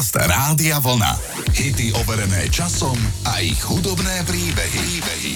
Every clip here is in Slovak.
Podcast Rádia Vlna. Hity overené časom a ich hudobné príbehy. príbehy.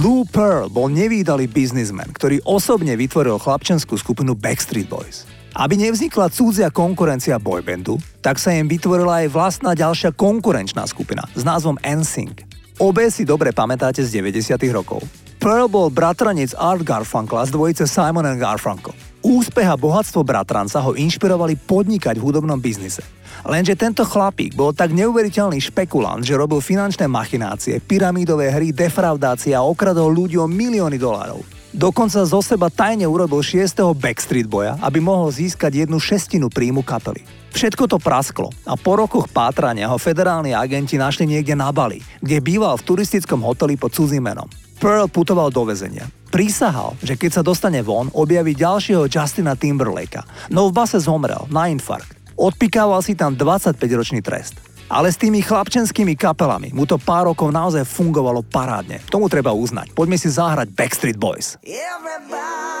Lou Pearl bol nevýdalý biznismen, ktorý osobne vytvoril chlapčenskú skupinu Backstreet Boys. Aby nevznikla cudzia konkurencia boybandu, tak sa im vytvorila aj vlastná ďalšia konkurenčná skupina s názvom NSYNC. Obe si dobre pamätáte z 90 rokov. Pearl bol bratranec Art Garfunkla z dvojice Simon and Garfunkel. Úspech a bohatstvo bratranca ho inšpirovali podnikať v hudobnom biznise. Lenže tento chlapík bol tak neuveriteľný špekulant, že robil finančné machinácie, pyramídové hry, defraudácie a okradol ľudí o milióny dolárov. Dokonca zo seba tajne urobil 6. Backstreet Boya, aby mohol získať jednu šestinu príjmu kapely. Všetko to prasklo a po rokoch pátrania ho federálni agenti našli niekde na Bali, kde býval v turistickom hoteli pod cudzím menom. Pearl putoval do väzenia. Prísahal, že keď sa dostane von, objaví ďalšieho Justina Timberlakea, no v base zomrel na infarkt. Odpikával si tam 25-ročný trest. Ale s tými chlapčenskými kapelami mu to pár rokov naozaj fungovalo parádne. Tomu treba uznať. Poďme si zahrať Backstreet Boys. Everybody,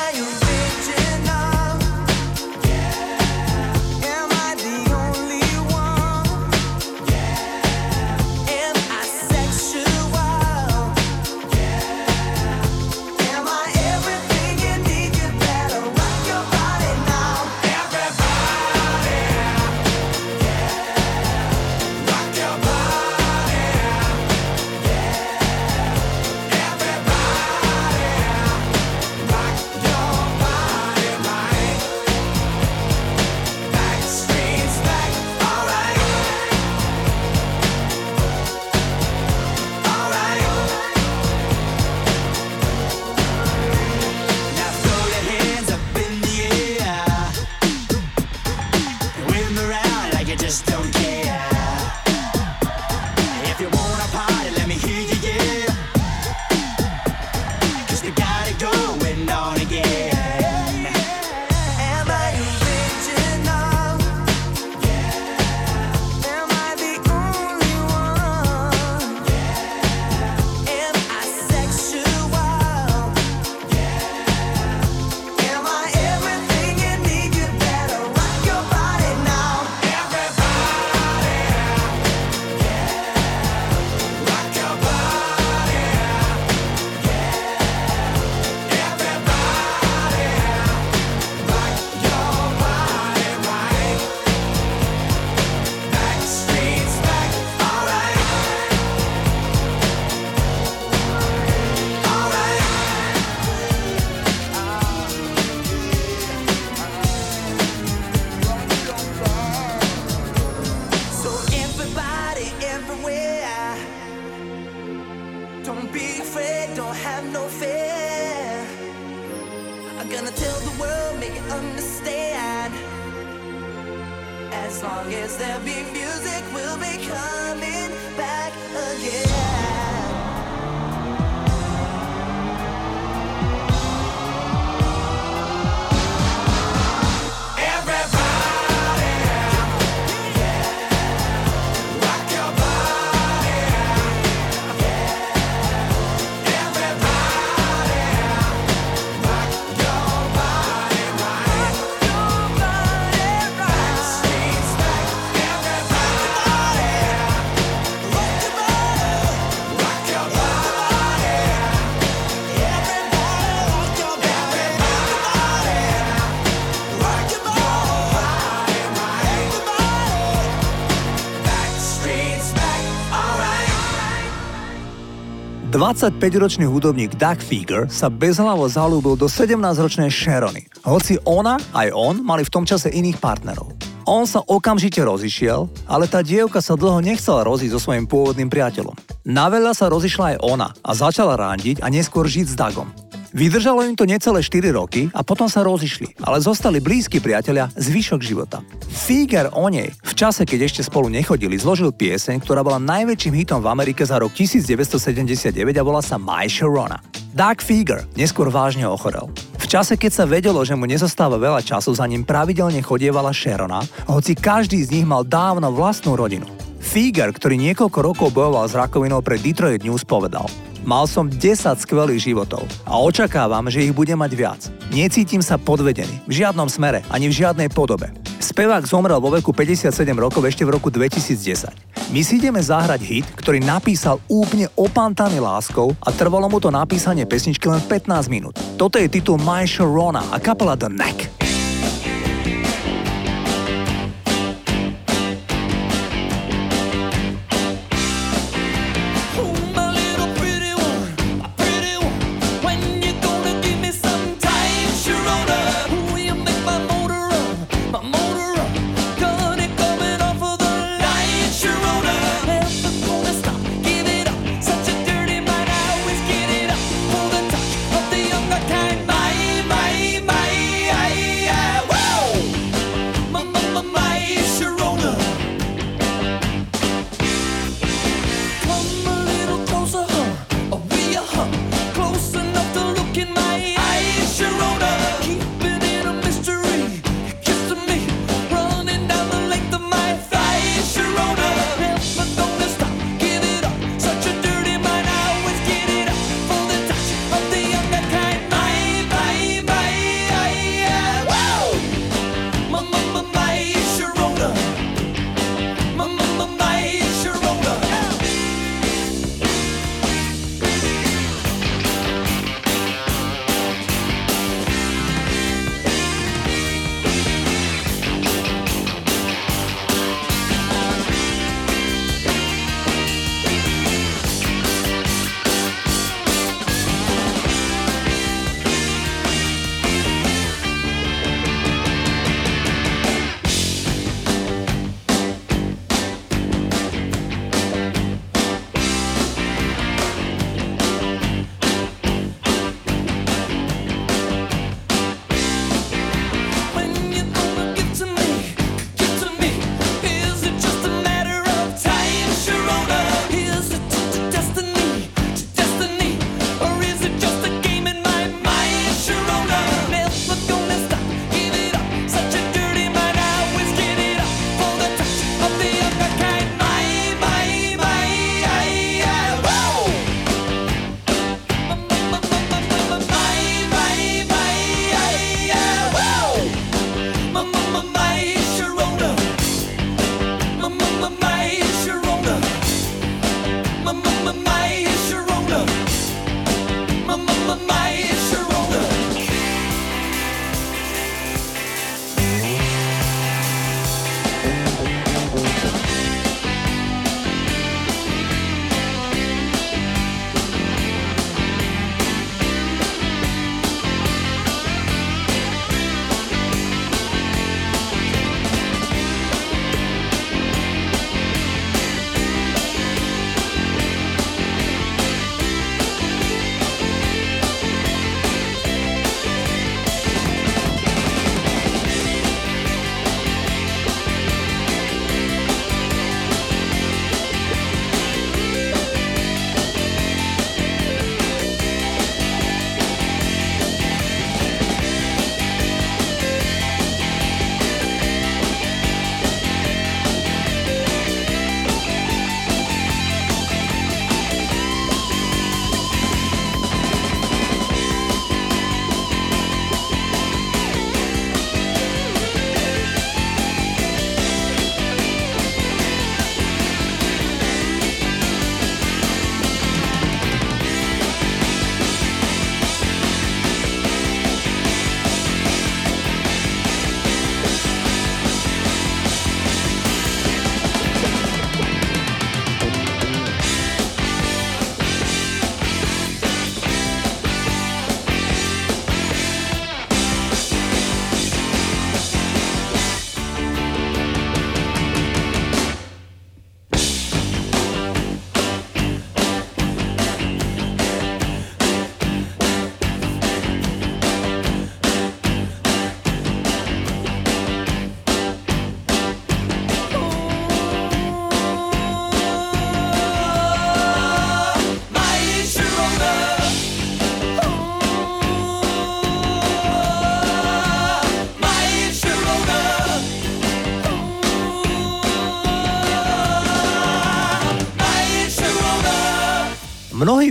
25-ročný hudobník Doug Fieger sa bezhlavo zalúbil do 17-ročnej Sharony. Hoci ona aj on mali v tom čase iných partnerov. On sa okamžite rozišiel, ale tá dievka sa dlho nechcela rozísť so svojím pôvodným priateľom. Naveľa sa rozišla aj ona a začala rándiť a neskôr žiť s Dagom. Vydržalo im to necelé 4 roky a potom sa rozišli, ale zostali blízki priatelia zvyšok života. Fíger o nej v čase, keď ešte spolu nechodili, zložil pieseň, ktorá bola najväčším hitom v Amerike za rok 1979 a volá sa My Sharona. Doug Fieger neskôr vážne ochorel. V čase, keď sa vedelo, že mu nezostáva veľa času, za ním pravidelne chodievala Sharona, hoci každý z nich mal dávno vlastnú rodinu. Fieger, ktorý niekoľko rokov bojoval s rakovinou pre Detroit News, povedal – Mal som 10 skvelých životov a očakávam, že ich budem mať viac. Necítim sa podvedený, v žiadnom smere, ani v žiadnej podobe. Spevák zomrel vo veku 57 rokov ešte v roku 2010. My si ideme zahrať hit, ktorý napísal úplne opantaný láskou a trvalo mu to napísanie pesničky len 15 minút. Toto je titul My Sharona a kapela The Neck.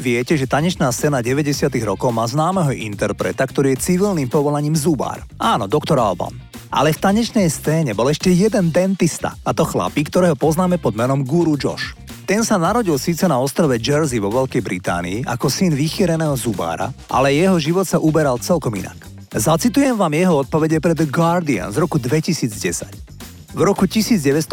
Viete, že tanečná scéna 90. rokov má známeho interpreta, ktorý je civilným povolaním zubár. Áno, doktor Alban. Ale v tanečnej scéne bol ešte jeden dentista, a to chlapík, ktorého poznáme pod menom Guru Josh. Ten sa narodil síce na ostrove Jersey vo Veľkej Británii ako syn vychýreného zubára, ale jeho život sa uberal celkom inak. Zacitujem vám jeho odpovede pre The Guardian z roku 2010. V roku 1988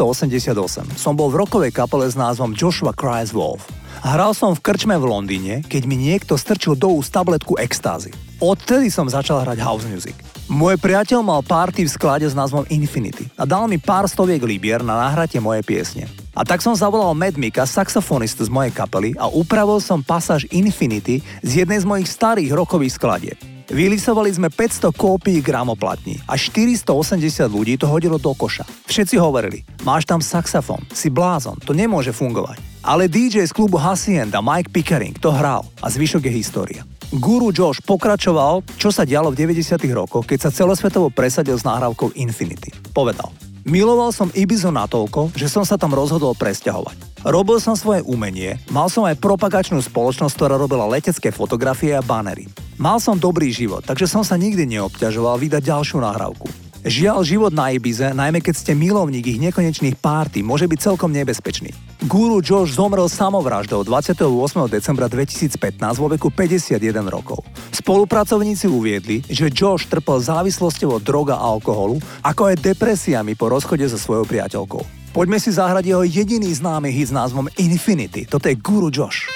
som bol v rokovej kapele s názvom Joshua Cries Wolf. Hral som v krčme v Londýne, keď mi niekto strčil do úst tabletku extázy. Odtedy som začal hrať house music. Môj priateľ mal party v sklade s názvom Infinity a dal mi pár stoviek libier na nahratie mojej piesne. A tak som zavolal Mad Mika, saxofonistu z mojej kapely a upravil som pasáž Infinity z jednej z mojich starých rokových skladieb. Vylisovali sme 500 kópií gramoplatní a 480 ľudí to hodilo do koša. Všetci hovorili, máš tam saxofón, si blázon, to nemôže fungovať. Ale DJ z klubu Hacienda Mike Pickering to hral a zvyšok je história. Guru Josh pokračoval, čo sa dialo v 90 rokoch, keď sa celosvetovo presadil s nahrávkou Infinity. Povedal, Miloval som Ibizu natoľko, že som sa tam rozhodol presťahovať. Robil som svoje umenie, mal som aj propagačnú spoločnosť, ktorá robila letecké fotografie a banery. Mal som dobrý život, takže som sa nikdy neobťažoval vydať ďalšiu nahrávku. Žiaľ, život na Ibize, najmä keď ste milovník ich nekonečných párty, môže byť celkom nebezpečný. Guru Josh zomrel samovraždou 28. decembra 2015 vo veku 51 rokov. Spolupracovníci uviedli, že Josh trpel závislosťou od droga a alkoholu, ako aj depresiami po rozchode so svojou priateľkou. Poďme si zahrať jeho jediný známy hit s názvom Infinity. Toto je Guru Josh.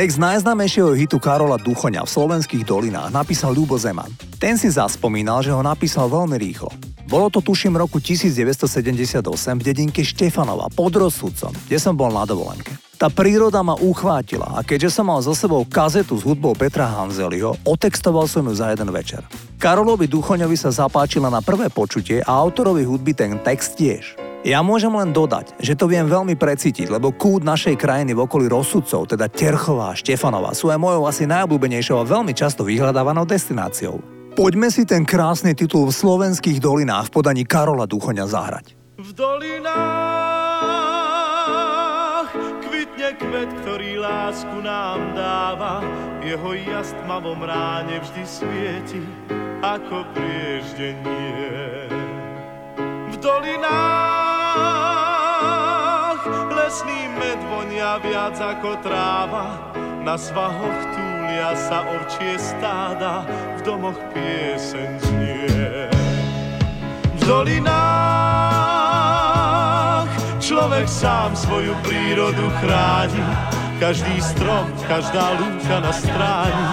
Text najznámejšieho hitu Karola Duchoňa v slovenských dolinách napísal Ľubo Zeman. Ten si zaspomínal, že ho napísal veľmi rýchlo. Bolo to tuším roku 1978 v dedinke Štefanova pod Rozsudcom, kde som bol na dovolenke. Tá príroda ma uchvátila a keďže som mal za sebou kazetu s hudbou Petra Hanzeliho, otextoval som ju za jeden večer. Karolovi Duchoňovi sa zapáčila na prvé počutie a autorovi hudby ten text tiež. Ja môžem len dodať, že to viem veľmi precítiť, lebo kút našej krajiny v okolí rozsudcov, teda Terchová a Štefanova, sú aj mojou asi najobľúbenejšou a veľmi často vyhľadávanou destináciou. Poďme si ten krásny titul v slovenských dolinách v podaní Karola Duchoňa zahrať. V dolinách kvitne kvet, ktorý lásku nám dáva, jeho jas tmavom ráne vždy svieti ako prieždenie. V dolinách lesný med vonia viac ako tráva, na svahoch túlia sa ovčie stáda, v domoch pieseň znie. V dolinách človek sám svoju prírodu chráni, každý strom, každá lúka na stráni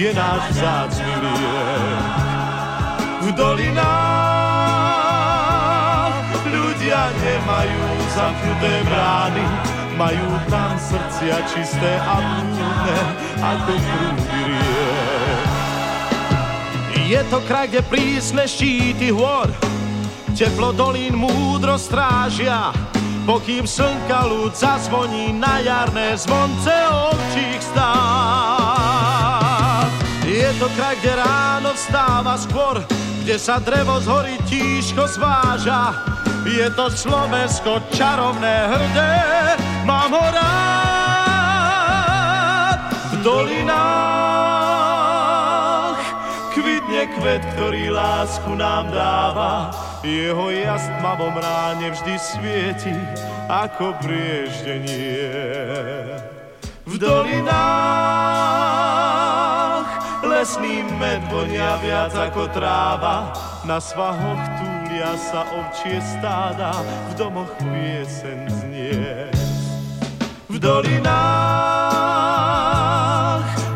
je náš vzácný liek. V dolinách nemajú zamknuté brány, majú tam srdcia čisté a prúdne, ako prúdy riek. Je to kraj, kde prísne štíty hôr, teplo dolín múdro strážia, pokým slnka ľud zazvoní na jarné zvonce ovčích stáv. Je to kraj, kde ráno vstáva skôr, kde sa drevo z hory tížko zváža, je to Slovensko čarovné, hrdé, mám ho rád. V dolinách kvitne kvet, ktorý lásku nám dáva, jeho jas tmavom ráne vždy svieti ako prieždenie. V dolinách lesný med vonia viac ako tráva, na svahoch tu Zbúria sa ovčie stáda, v domoch piesen znie. V dolinách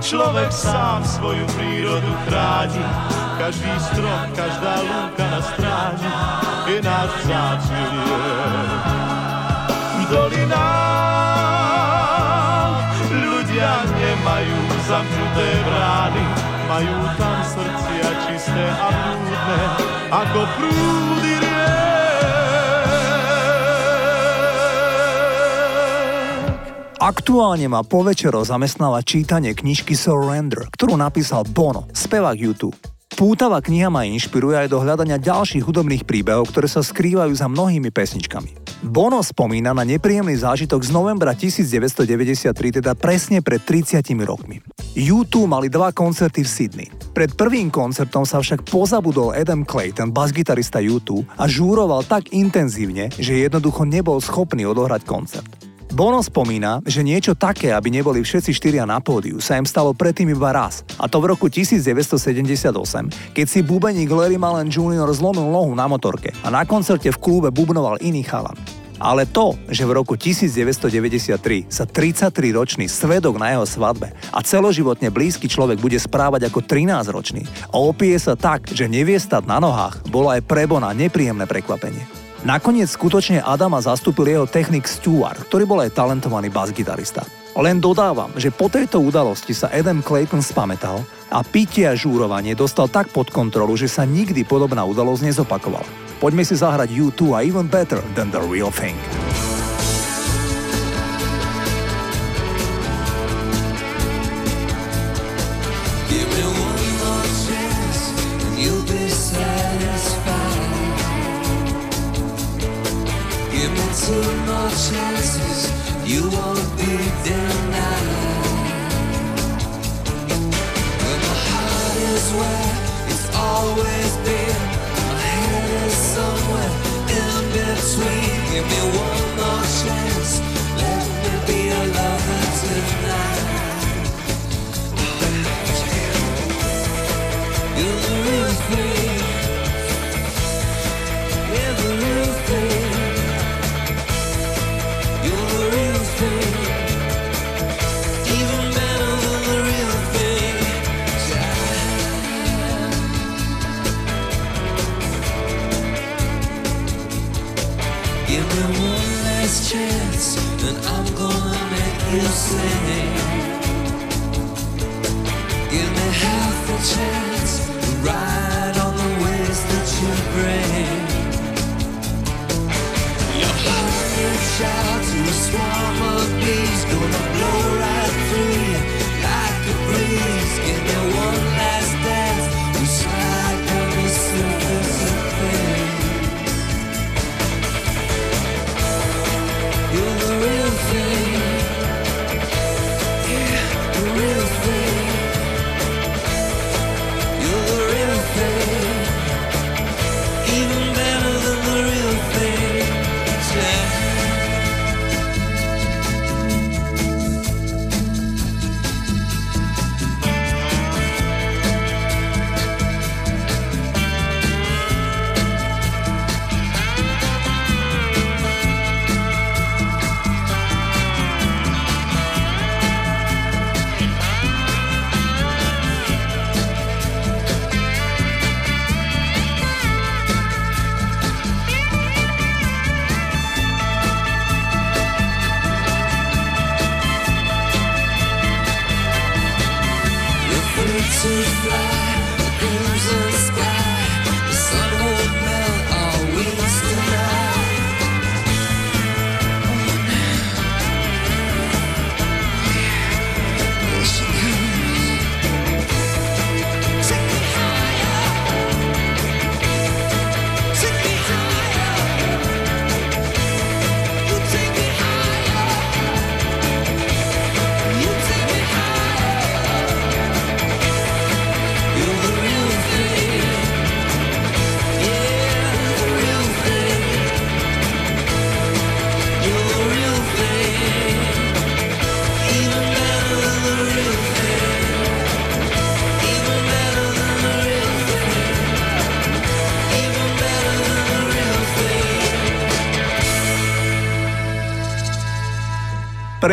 človek sám svoju prírodu chráni, každý strom, každá lúka na stráni je náš vzácný V dolinách ľudia nemajú zamknuté brány, majú tam srdcia čisté a prúdne, ako prúdy Aktuálne ma po večero zamestnáva čítanie knižky Surrender, ktorú napísal Bono, spevák YouTube. Pútavá kniha ma inšpiruje aj do hľadania ďalších hudobných príbehov, ktoré sa skrývajú za mnohými pesničkami. Bono spomína na nepríjemný zážitok z novembra 1993, teda presne pred 30 rokmi. U2 mali dva koncerty v Sydney. Pred prvým koncertom sa však pozabudol Adam Clayton, basgitarista U2, a žúroval tak intenzívne, že jednoducho nebol schopný odohrať koncert. Bono spomína, že niečo také, aby neboli všetci štyria na pódiu, sa im stalo predtým iba raz. A to v roku 1978, keď si bubeník Larry Mullen Jr. zlomil nohu na motorke a na koncerte v klube bubnoval iný chalan. Ale to, že v roku 1993 sa 33-ročný svedok na jeho svadbe a celoživotne blízky človek bude správať ako 13-ročný a opije sa tak, že nevie stať na nohách, bolo aj pre Bona nepríjemné prekvapenie. Nakoniec skutočne Adama zastúpil jeho technik Stewart, ktorý bol aj talentovaný basgitarista. Len dodávam, že po tejto udalosti sa Adam Clayton spametal a pitie a žúrovanie dostal tak pod kontrolu, že sa nikdy podobná udalosť nezopakovala. Poďme si zahrať U2 a Even Better Than The Real Thing. Chances, you won't be denied. When my heart is where it's always been, my head is somewhere in between. Give me one more chance, let me be a lover tonight. You're the real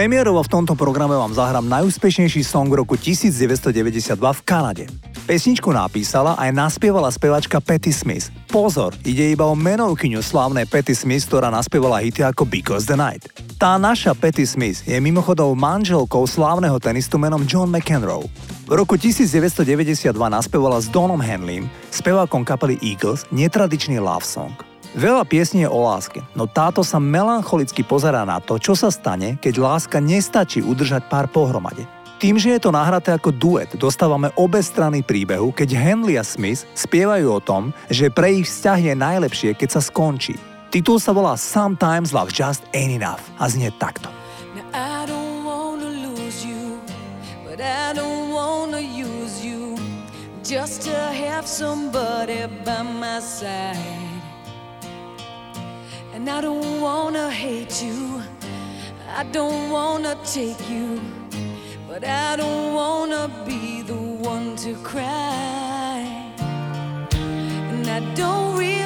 Premiérovo v tomto programe vám zahrám najúspešnejší song roku 1992 v Kanade. Pesničku napísala aj naspievala spevačka Patty Smith. Pozor, ide iba o menovkyňu slávnej Patty Smith, ktorá naspievala hity ako Because the Night. Tá naša Patty Smith je mimochodom manželkou slávneho tenistu menom John McEnroe. V roku 1992 naspievala s Donom Henlym, spevákom kapely Eagles, netradičný love song. Veľa piesní je o láske, no táto sa melancholicky pozerá na to, čo sa stane, keď láska nestačí udržať pár pohromade. Tým, že je to nahraté ako duet, dostávame obe strany príbehu, keď Henley a Smith spievajú o tom, že pre ich vzťah je najlepšie, keď sa skončí. Titul sa volá Sometimes Love Just Ain't Enough a znie takto. Just to have somebody by my side And I don't wanna hate you, I don't wanna take you, but I don't wanna be the one to cry. And I don't really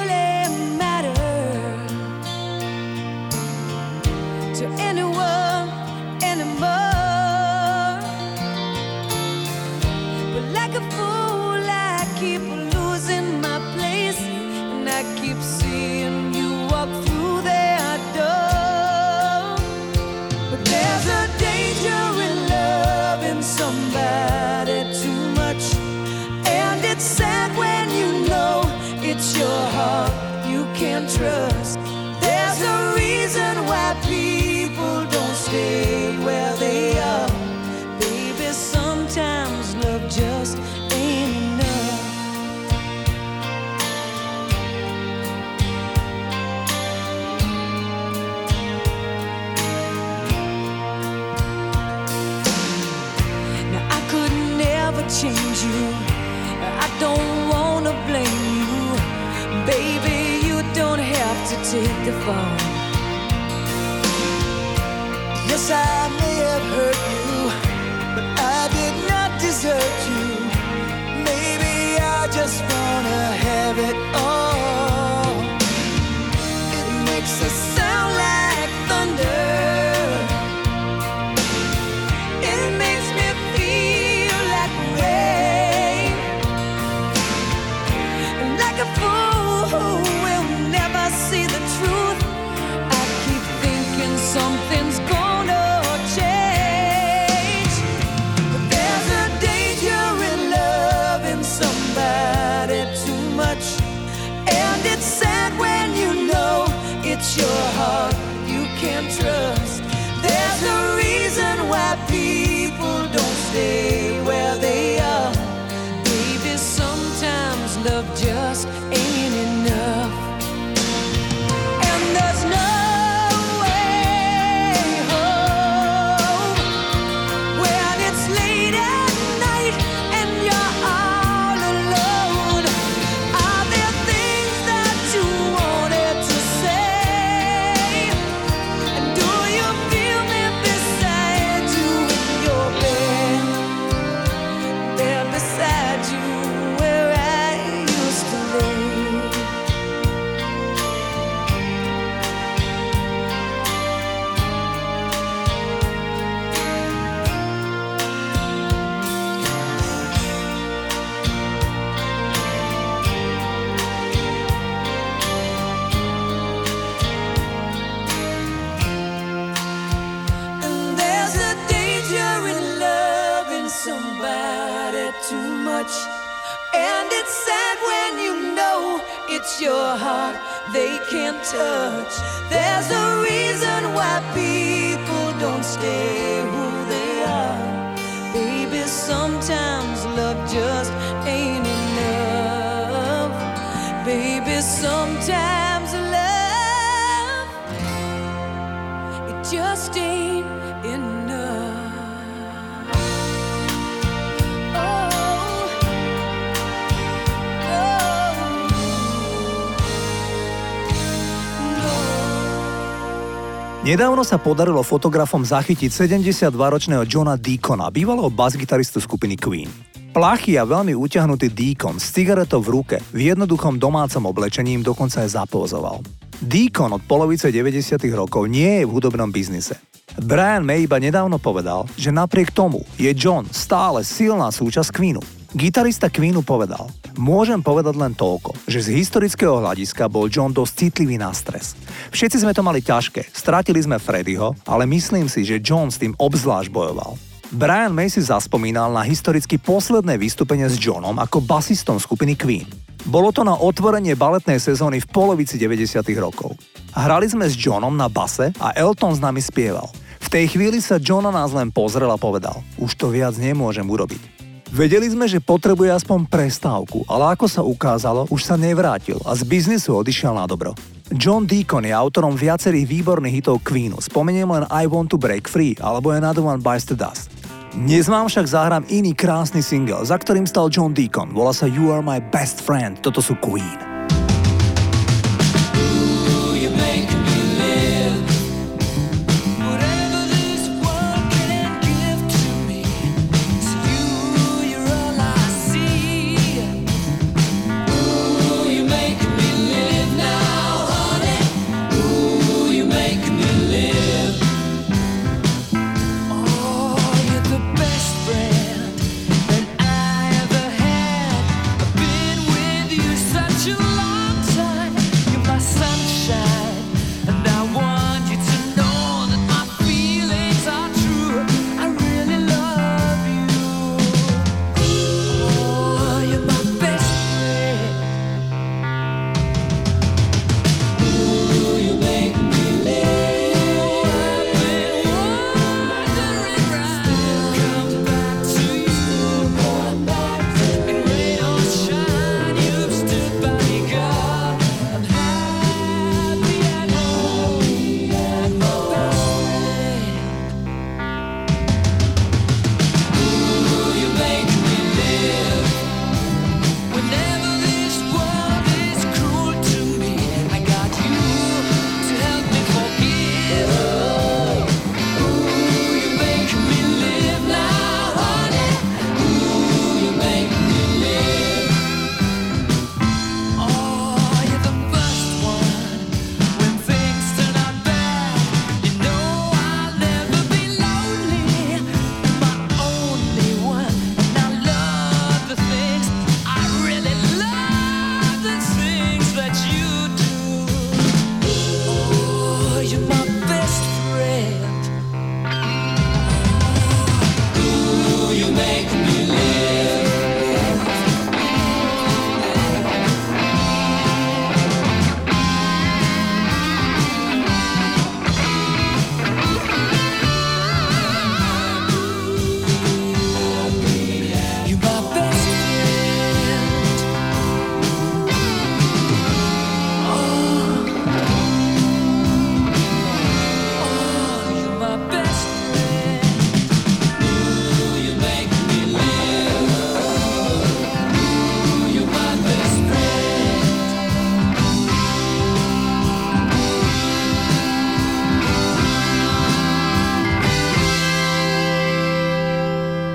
much. And it's sad when you know it's your heart they can't touch. There's a reason why people don't stay who they are. Baby, sometimes love just ain't enough. Baby, sometimes love, it just ain't. Nedávno sa podarilo fotografom zachytiť 72-ročného Johna Deacona, bývalého basgitaristu skupiny Queen. Plachý a veľmi utiahnutý Deacon s cigaretou v ruke v jednoduchom domácom oblečení im dokonca aj zapózoval. Deacon od polovice 90. rokov nie je v hudobnom biznise. Brian May iba nedávno povedal, že napriek tomu je John stále silná súčasť Queenu. Gitarista Queenu povedal, môžem povedať len toľko, že z historického hľadiska bol John dosť citlivý na stres. Všetci sme to mali ťažké, stratili sme Freddyho, ale myslím si, že John s tým obzvlášť bojoval. Brian May si zaspomínal na historicky posledné vystúpenie s Johnom ako basistom skupiny Queen. Bolo to na otvorenie baletnej sezóny v polovici 90. rokov. Hrali sme s Johnom na base a Elton s nami spieval. V tej chvíli sa John na nás len pozrel a povedal, už to viac nemôžem urobiť. Vedeli sme, že potrebuje aspoň prestávku, ale ako sa ukázalo, už sa nevrátil a z biznisu odišiel na dobro. John Deacon je autorom viacerých výborných hitov Queenu, spomeniem len I Want to Break Free alebo Another One Bites the Dust. Dnes vám však zahrám iný krásny single, za ktorým stal John Deacon, volá sa You Are My Best Friend, toto sú Queen.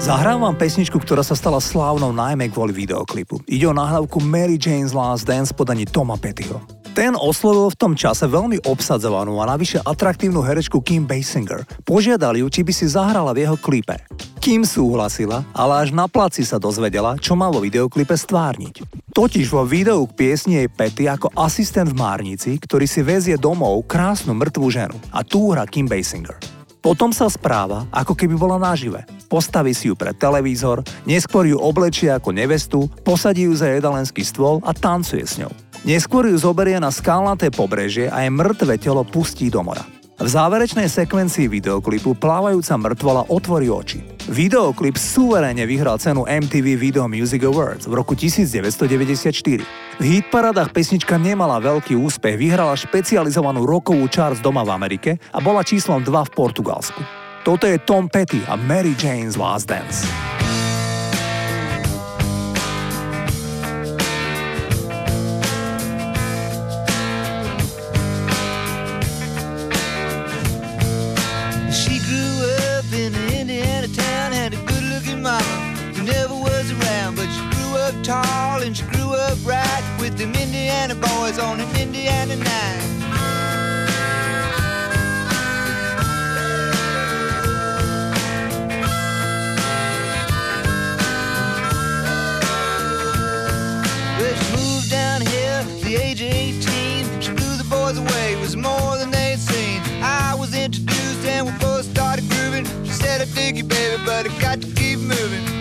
Zahrám vám pesničku, ktorá sa stala slávnou najmä kvôli videoklipu. Ide o nahrávku Mary Jane's Last Dance podaní Toma Pettyho. Ten oslovil v tom čase veľmi obsadzovanú a navyše atraktívnu herečku Kim Basinger. Požiadali ju, či by si zahrala v jeho klipe. Kim súhlasila, ale až na placi sa dozvedela, čo má vo videoklipe stvárniť. Totiž vo videu k piesni jej Petty ako asistent v Márnici, ktorý si vezie domov krásnu mŕtvú ženu. A tú hra Kim Basinger. Potom sa správa, ako keby bola nažive. Postaví si ju pred televízor, neskôr ju oblečie ako nevestu, posadí ju za jedalenský stôl a tancuje s ňou. Neskôr ju zoberie na skalnaté pobrežie a jej mŕtve telo pustí do mora. V záverečnej sekvencii videoklipu plávajúca mŕtvola otvorí oči. Videoklip suverénne vyhral cenu MTV Video Music Awards v roku 1994. V hitparadách pesnička nemala veľký úspech, vyhrala špecializovanú rokovú charts doma v Amerike a bola číslom 2 v Portugalsku. Toto je Tom Petty a Mary Jane's Last Dance. Indiana night. Moved down here at the age of 18. She blew the boys away, it was more than they'd seen. I was introduced and we both started grooving. She said, I dig you, baby, but I got to keep moving.